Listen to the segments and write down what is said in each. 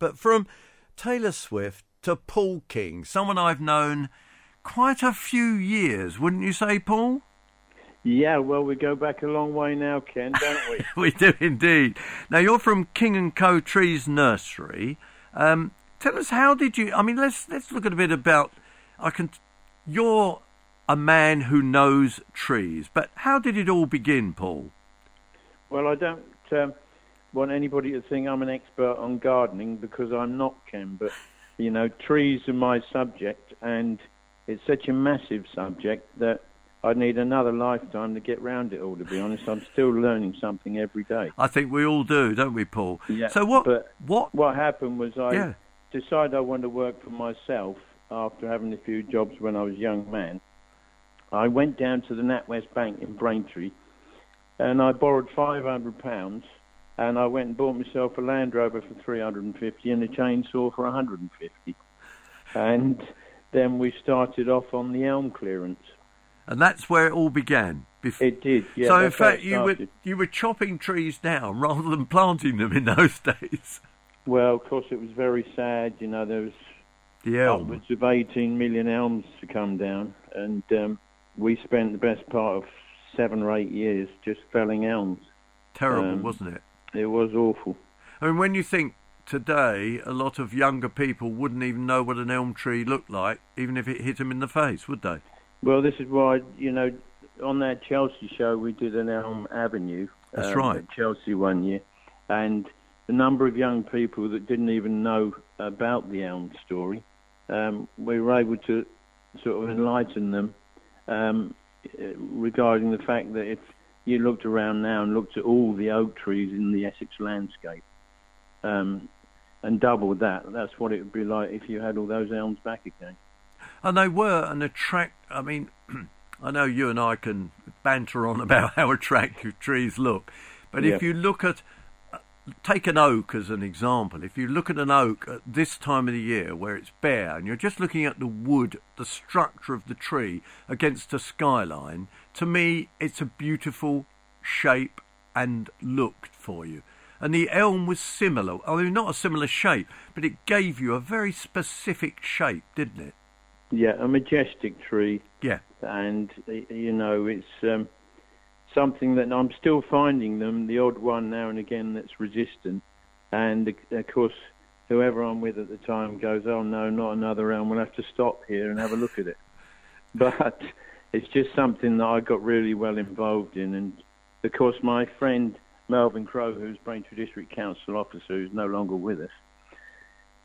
but from Taylor Swift to Paul King, someone I've known quite a few years, wouldn't you say, Paul? Yeah, well, we go back a long way now, Ken, don't we? we do indeed. Now, you're from King and Co. Trees Nursery. Um, tell us, how did you? I mean, let's let's look at a bit about. I can. You're a man who knows trees, but how did it all begin, Paul? Well, I don't um, want anybody to think I'm an expert on gardening because I'm not, Ken. But you know, trees are my subject, and it's such a massive subject that I'd need another lifetime to get round it all. To be honest, I'm still learning something every day. I think we all do, don't we, Paul? Yeah. So what? But what? What happened was I Yeah. decided I wanted to work for myself after having a few jobs when I was a young man. I went down to the NatWest Bank in Braintree, and I borrowed five hundred pounds, and I went and bought myself a Land Rover for three hundred and fifty and a chainsaw for hundred and fifty, and then we started off on the elm clearance. And that's where it all began. Bef- It did, yeah. so in that's how it fact, you were you were chopping trees down rather than planting them in those days. Well, of course, it was very sad. You know, there was The elm. upwards of 18 million elms to come down, and um, we spent the best part of seven or eight years just felling elms. Terrible, um, wasn't it? It was awful. I mean, when you think today, a lot of younger people wouldn't even know what an elm tree looked like, even if it hit them in the face, would they? Well, this is why, you know, on that Chelsea show, we did an Elm Avenue. That's um, right. At Chelsea one year. And the number of young people that didn't even know about the elm story, um, we were able to sort of enlighten them um, regarding the fact that if you looked around now and looked at all the oak trees in the Essex landscape um, and doubled that, that's what it would be like if you had all those elms back again. And they were an attract. I mean, I know you and I can banter on about how attractive trees look, but if you look at, take an oak as an example. If you look at an oak at this time of the year where it's bare and you're just looking at the wood, the structure of the tree against a skyline, to me, it's a beautiful shape and look for you. And the elm was similar. Mean, not a similar shape, but it gave you a very specific shape, didn't it? Yeah, a majestic tree. Yeah. and you know it's um, something that I'm still finding them the odd one now and again that's resistant, and of course whoever I'm with at the time goes, oh no, not another elm. We'll have to stop here and have a look at it. But it's just something that I got really well involved in, and of course my friend Melvin Crowe, who's Braintree District Council officer, who's no longer with us,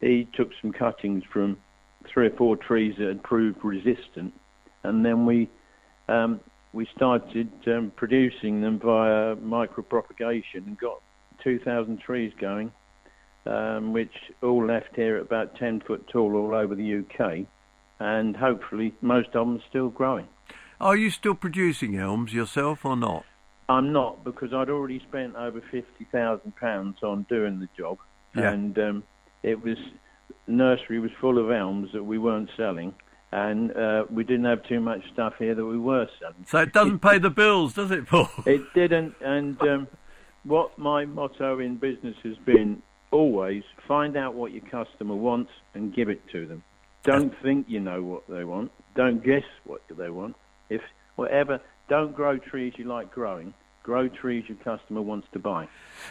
he took some cuttings from three or four trees that had proved resistant, and then we um, we started um, producing them via micropropagation and got 2,000 trees going, um, which all left here at about 10 foot tall all over the UK, and hopefully most of them are still growing. Are you still producing elms yourself or not? I'm not because I'd already spent over fifty thousand pounds on doing the job, Yeah. and um, it was nursery was full of elms that we weren't selling, and uh, we didn't have too much stuff here that we were selling. So it doesn't pay the bills, does it, Paul? It didn't, and um, what my motto in business has been always find out what your customer wants and give it to them. Don't think you know what they want. Don't guess what they want. If whatever, don't grow trees you like growing. Grow trees your customer wants to buy.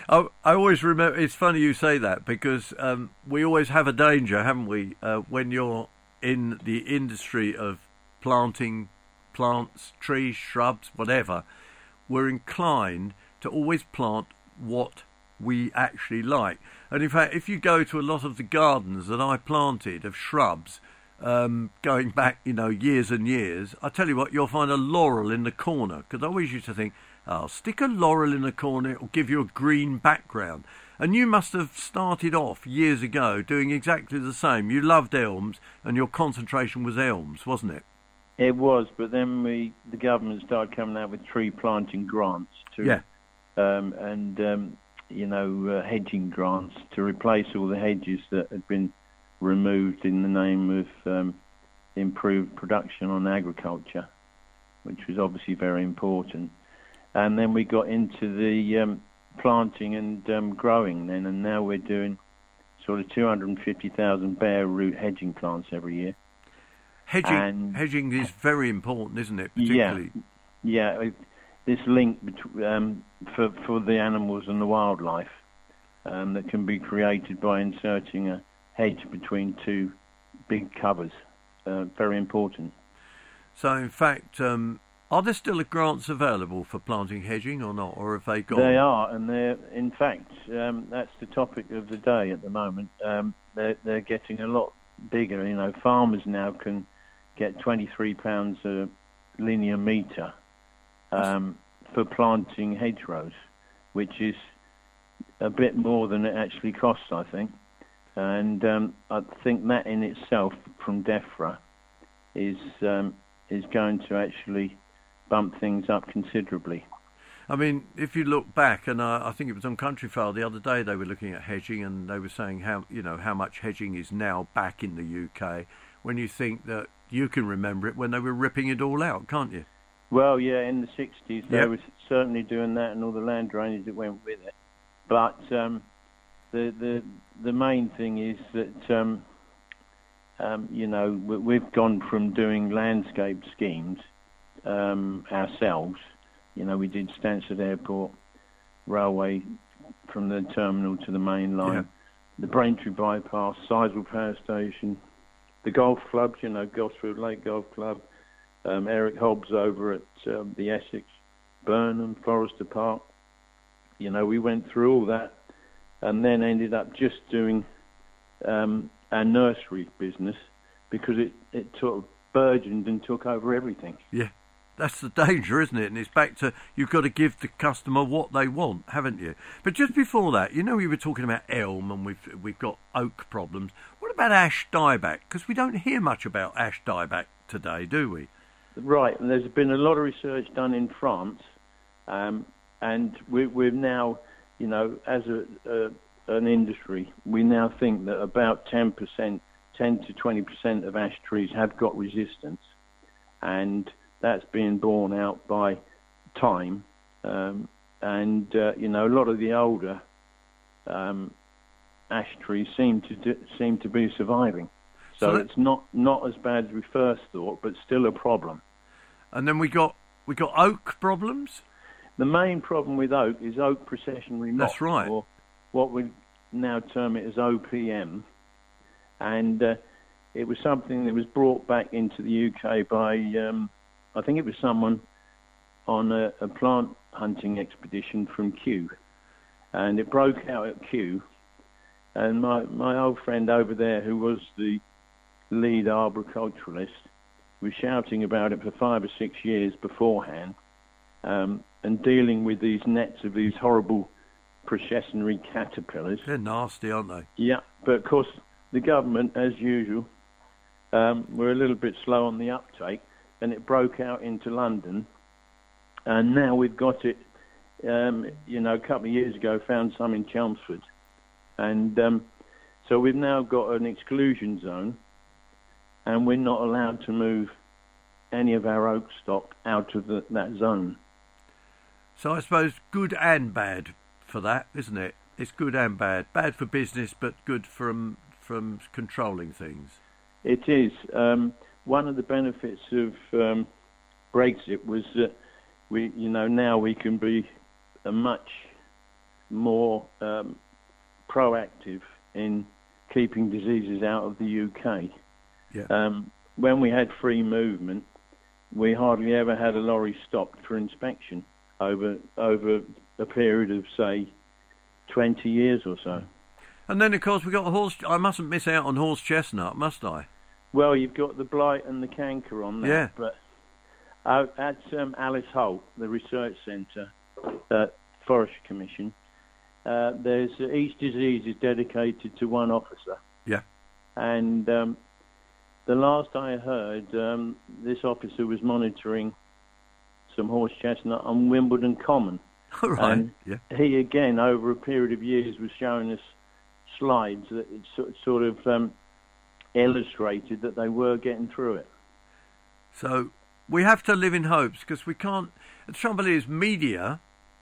I, I always remember. It's funny you say that because um, we always have a danger, haven't we, uh, when you're in the industry of planting plants, trees, shrubs, whatever. We're inclined to always plant what we actually like. And in fact, if you go to a lot of the gardens that I planted of shrubs, um, going back, you know, years and years, I tell you what, you'll find a laurel in the corner. Because I always used to think, I'll oh, stick a laurel in the corner, it'll give you a green background. And you must have started off years ago doing exactly the same. You loved elms, and your concentration was elms, wasn't it? It was, but then we, the government started coming out with tree planting grants to, Yeah. um, and um, you know, uh, hedging grants to replace all the hedges that had been removed in the name of um, improved production on agriculture, which was obviously very important. And then we got into the um, planting and um, growing then, and now we're doing sort of 250,000 bare root hedging plants every year. Hedging, And- hedging is very important, isn't it? Yeah. Particularly. Yeah, it, this link between, um, for for the animals and the wildlife um, that can be created by inserting a hedge between two big covers. Uh, very important. So, in fact, um, are there still grants available for planting hedging or not, or have they gone? They are, and they're in fact um, that's the topic of the day at the moment. Um, they're they're getting a lot bigger. You know, farmers now can get 23 pounds a linear meter um, for planting hedgerows, which is a bit more than it actually costs, I think. And um, I think that in itself, from DEFRA, is um, is going to actually bump things up considerably. I mean, if you look back, and uh, I think it was on Countryfile the other day, they were looking at hedging, and they were saying how you know how much hedging is now back in the UK. When you think that you can remember it when they were ripping it all out, can't you? Well, yeah, in the 60s they Yep. were certainly doing that and all the land drainage that went with it. But um, the the the main thing is that um, um, you know we- we've gone from doing landscape schemes um, ourselves. You know, we did Stansted Airport railway from the terminal to the main line, Yeah. the Braintree bypass, Sizewell Power Station, the golf clubs. You know, Gosfield Lake Golf Club um, Eric Hobbs over at um, the Essex, Burnham, Forrester Park. You know, we went through all that and then ended up just doing um, our nursery business because it, it sort of burgeoned and took over everything. Yeah, that's the danger, isn't it? And it's back to you've got to give the customer what they want, haven't you? But just before that, you know, we were talking about elm and we've we've got oak problems. What about ash dieback? Because we don't hear much about ash dieback today, do we? Right, and there's been a lot of research done in France, um, and we, we've now, you know, as a, a an industry, we now think that about 10%, 10 to 20% of ash trees have got resistance, and that's being borne out by time, um, and uh, you know, a lot of the older um, ash trees seem to do, seem to be surviving. So So, that- it's not not as bad as we first thought, but still a problem. And then we got we got oak problems. The main problem with oak is oak processionary moth, That's right. or what we now term it as OPM, and uh, it was something that was brought back into the UK by um, I think it was someone on a, a plant hunting expedition from Kew, and it broke out at Kew, and my my old friend over there who was the lead arboriculturalist was shouting about it for five or six years beforehand um, and dealing with these nets of these horrible processionary caterpillars. They're nasty, aren't they? Yeah, but of course the government, as usual, um, were a little bit slow on the uptake, and it broke out into London, and now we've got it. Um, you know, a couple of years ago, found some in Chelmsford, and um, so we've now got an exclusion zone, and we're not allowed to move any of our oak stock out of the, that zone. So I suppose good and bad for that, isn't it? It's good and bad. Bad for business, but good from from controlling things. It is. Um, one of the benefits of um, Brexit was that we, you know, now we can be a much more um, proactive in keeping diseases out of the UK. Yeah. Um, when we had free movement, we hardly ever had a lorry stopped for inspection over over a period of say 20 years or so. And then of course we got the horse. I mustn't miss out on horse chestnut, must I? Well, you've got the blight and the canker on that. Yeah. But uh, at um, Alice Holt, the research centre, uh, Forestry Commission, uh, there's uh, each disease is dedicated to one officer. Yeah. And um, the last I heard, um, this officer was monitoring some horse chestnut on Wimbledon Common. All right. And- yeah. He again, over a period of years, was showing us slides that it sort- sort of um, illustrated that they were getting through it. So we have to live in hopes because we can't. The trouble is, media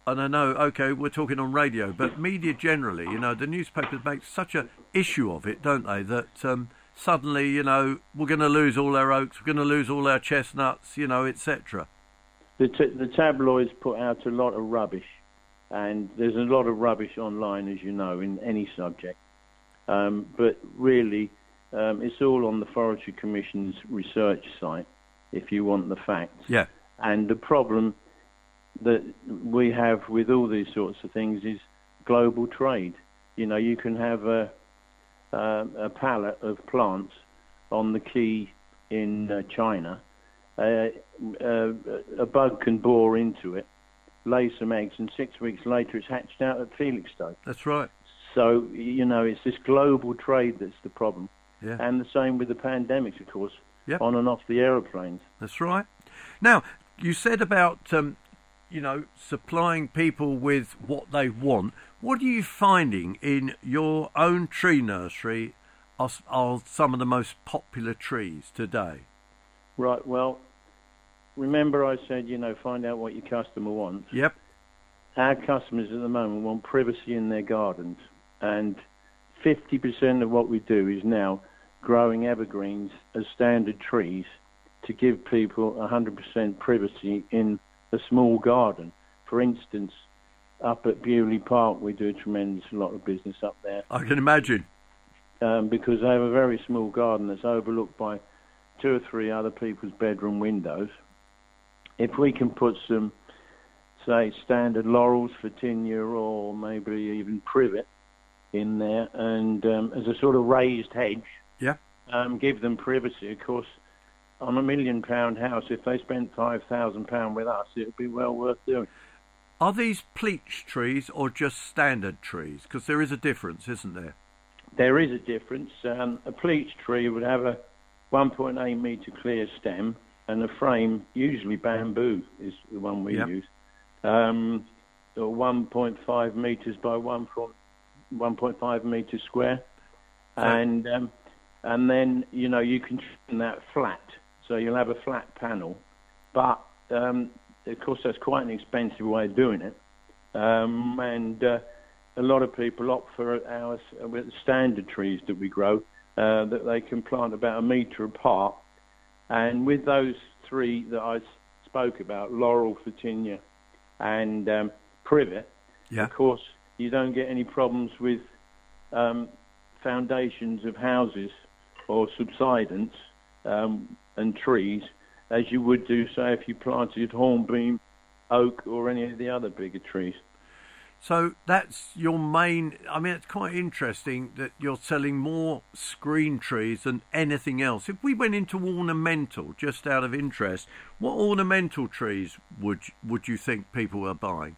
and I know, okay, we're talking on radio, but media generally, you know, the newspapers make such a issue of it, don't they? That um, suddenly, you know, we're going to lose all our oaks, we're going to lose all our chestnuts, you know, etc. The, t- the tabloids put out a lot of rubbish, and there's a lot of rubbish online, as you know, in any subject. Um, but really, um, it's all on the Forestry Commission's research site, if you want the facts. Yeah. And the problem that we have with all these sorts of things is global trade. You know, you can have a, uh, a pallet of plants on the quay in uh, China. Uh, uh, a bug can bore into it, lay some eggs, and six weeks later it's hatched out at Felixstowe. That's right. So, you know, it's this global trade that's the problem. Yeah. And the same with the pandemics, of course, Yep. on and off the aeroplanes. That's right. Now, you said about um, you know supplying people with what they want. What are you finding in your own tree nursery are, are some of the most popular trees today? Right, well, remember I said, you know, find out what your customer wants. Yep. Our customers at the moment want privacy in their gardens, and 50% of what we do is now growing evergreens as standard trees to give people 100% privacy in a small garden. For instance, up at Beaulieu Park, we do a tremendous lot of business up there I can imagine. um, because they have a very small garden that's overlooked by two or three other people's bedroom windows. If we can put some, say, standard laurels Photinia or maybe even privet in there, and um, as a sort of raised hedge, Yeah. um, give them privacy. Of course, on a million pound house, if they spent five thousand pound with us, it would be well worth doing. Are these pleach trees or just standard trees? Because there is a difference, isn't there? There is a difference. Um, a pleach tree would have a 1.8 metre clear stem and a frame, usually bamboo is the one we Yep. use, um, or 1.5 metres by 1 from 1.5 metres square. And um, and then, you know, you can trim that flat. So you'll have a flat panel. But, um, of course, that's quite an expensive way of doing it. Um, and uh, a lot of people opt for our uh, standard trees that we grow uh, that they can plant about a metre apart. And with those three that I spoke about, laurel, Photinia, and um, privet, Yeah. of course, you don't get any problems with um, foundations of houses or subsidence um, and trees as you would do, say, if you planted hornbeam, oak, or any of the other bigger trees. So that's your main. I mean, it's quite interesting that you're selling more screen trees than anything else. If we went into ornamental, just out of interest, what ornamental trees would would you think people are buying?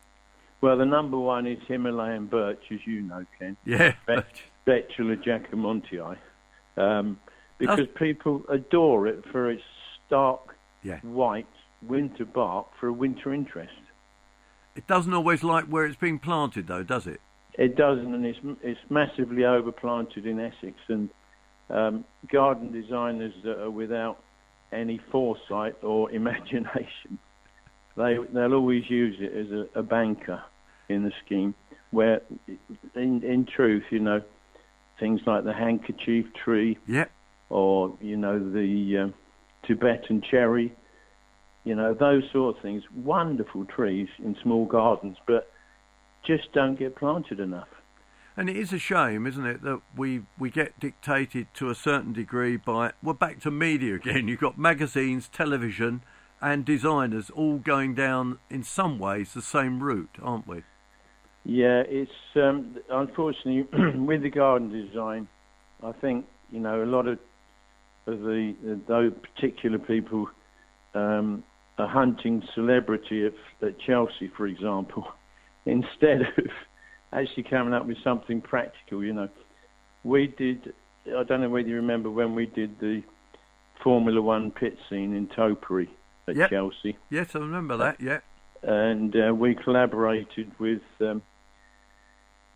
Well, the number one is Himalayan birch, as you know, Ken. Yeah, Bet- Betula jacquemontii, um, because people adore it for its stark yeah. white winter bark for a winter interest. It doesn't always like where it's being planted, though, does it? It doesn't, and it's it's massively overplanted in Essex, and um, garden designers that are without any foresight or imagination, they they'll always use it as a, a banker in the scheme. Where, in in truth, you know, things like the handkerchief tree Yeah. or you know the um, Tibetan cherry, you know those sort of things. Wonderful trees in small gardens, but just don't get planted enough. And it is a shame, isn't it, that we we get dictated to a certain degree by. We're back to media again. You've got magazines, television, and designers all going down in some ways the same route, aren't we? Yeah, it's um, unfortunately with the garden design. I think you know a lot of of the, the those particular people um, are hunting celebrity at, at Chelsea, for example, instead of actually coming up with something practical. You know, we did. I don't know whether you remember when we did the Formula One pit scene in Topiary at Yep. Chelsea Yes, I remember that. Yeah. and uh, we collaborated with um,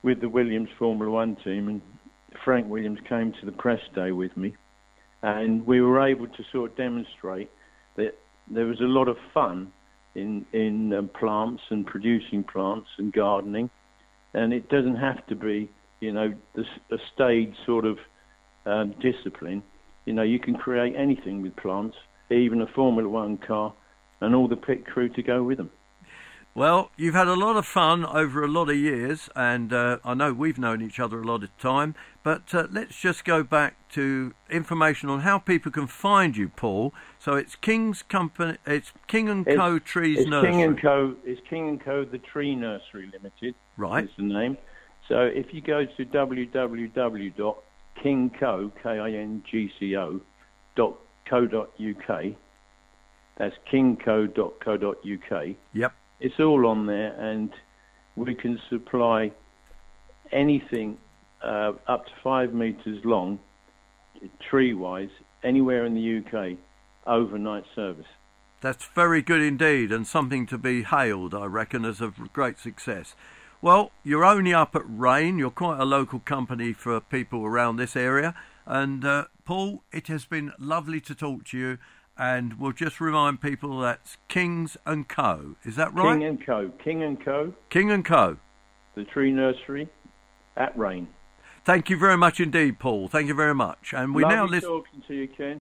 with the Williams Formula One team, and Frank Williams came to the press day with me, and we were able to sort of demonstrate that there was a lot of fun in in um, plants and producing plants and gardening, and it doesn't have to be you know the, a staid sort of um, discipline. You know, you can create anything with plants, even a Formula One car, and all the pit crew to go with them. Well, you've had a lot of fun over a lot of years, and uh, I know we've known each other a lot of time. But uh, let's just go back to information on how people can find you, Paul. So it's King's Company, it's King and Co. It's- Trees it's Nursery. King and Co. It's King and Co. The Tree Nursery Limited. Right. Is the name. So if you go to www.kingco k i n g c o dot co dot uk, that's kingco.co.uk. Yep. It's all on there, and we can supply anything uh, up to five meters long, tree-wise, anywhere in the UK, overnight service. That's very good indeed, and something to be hailed, I reckon, as a great success. Well, you're only up at Rayne. You're quite a local company for people around this area. And uh, Paul, it has been lovely to talk to you. And we'll just remind people that's Kings and Co. Is that right? King and Co. King and Co. King and Co. The Tree Nursery at Rayne. Thank you very much indeed, Paul. Thank you very much. And we now Lovely listen. talking to you, Ken.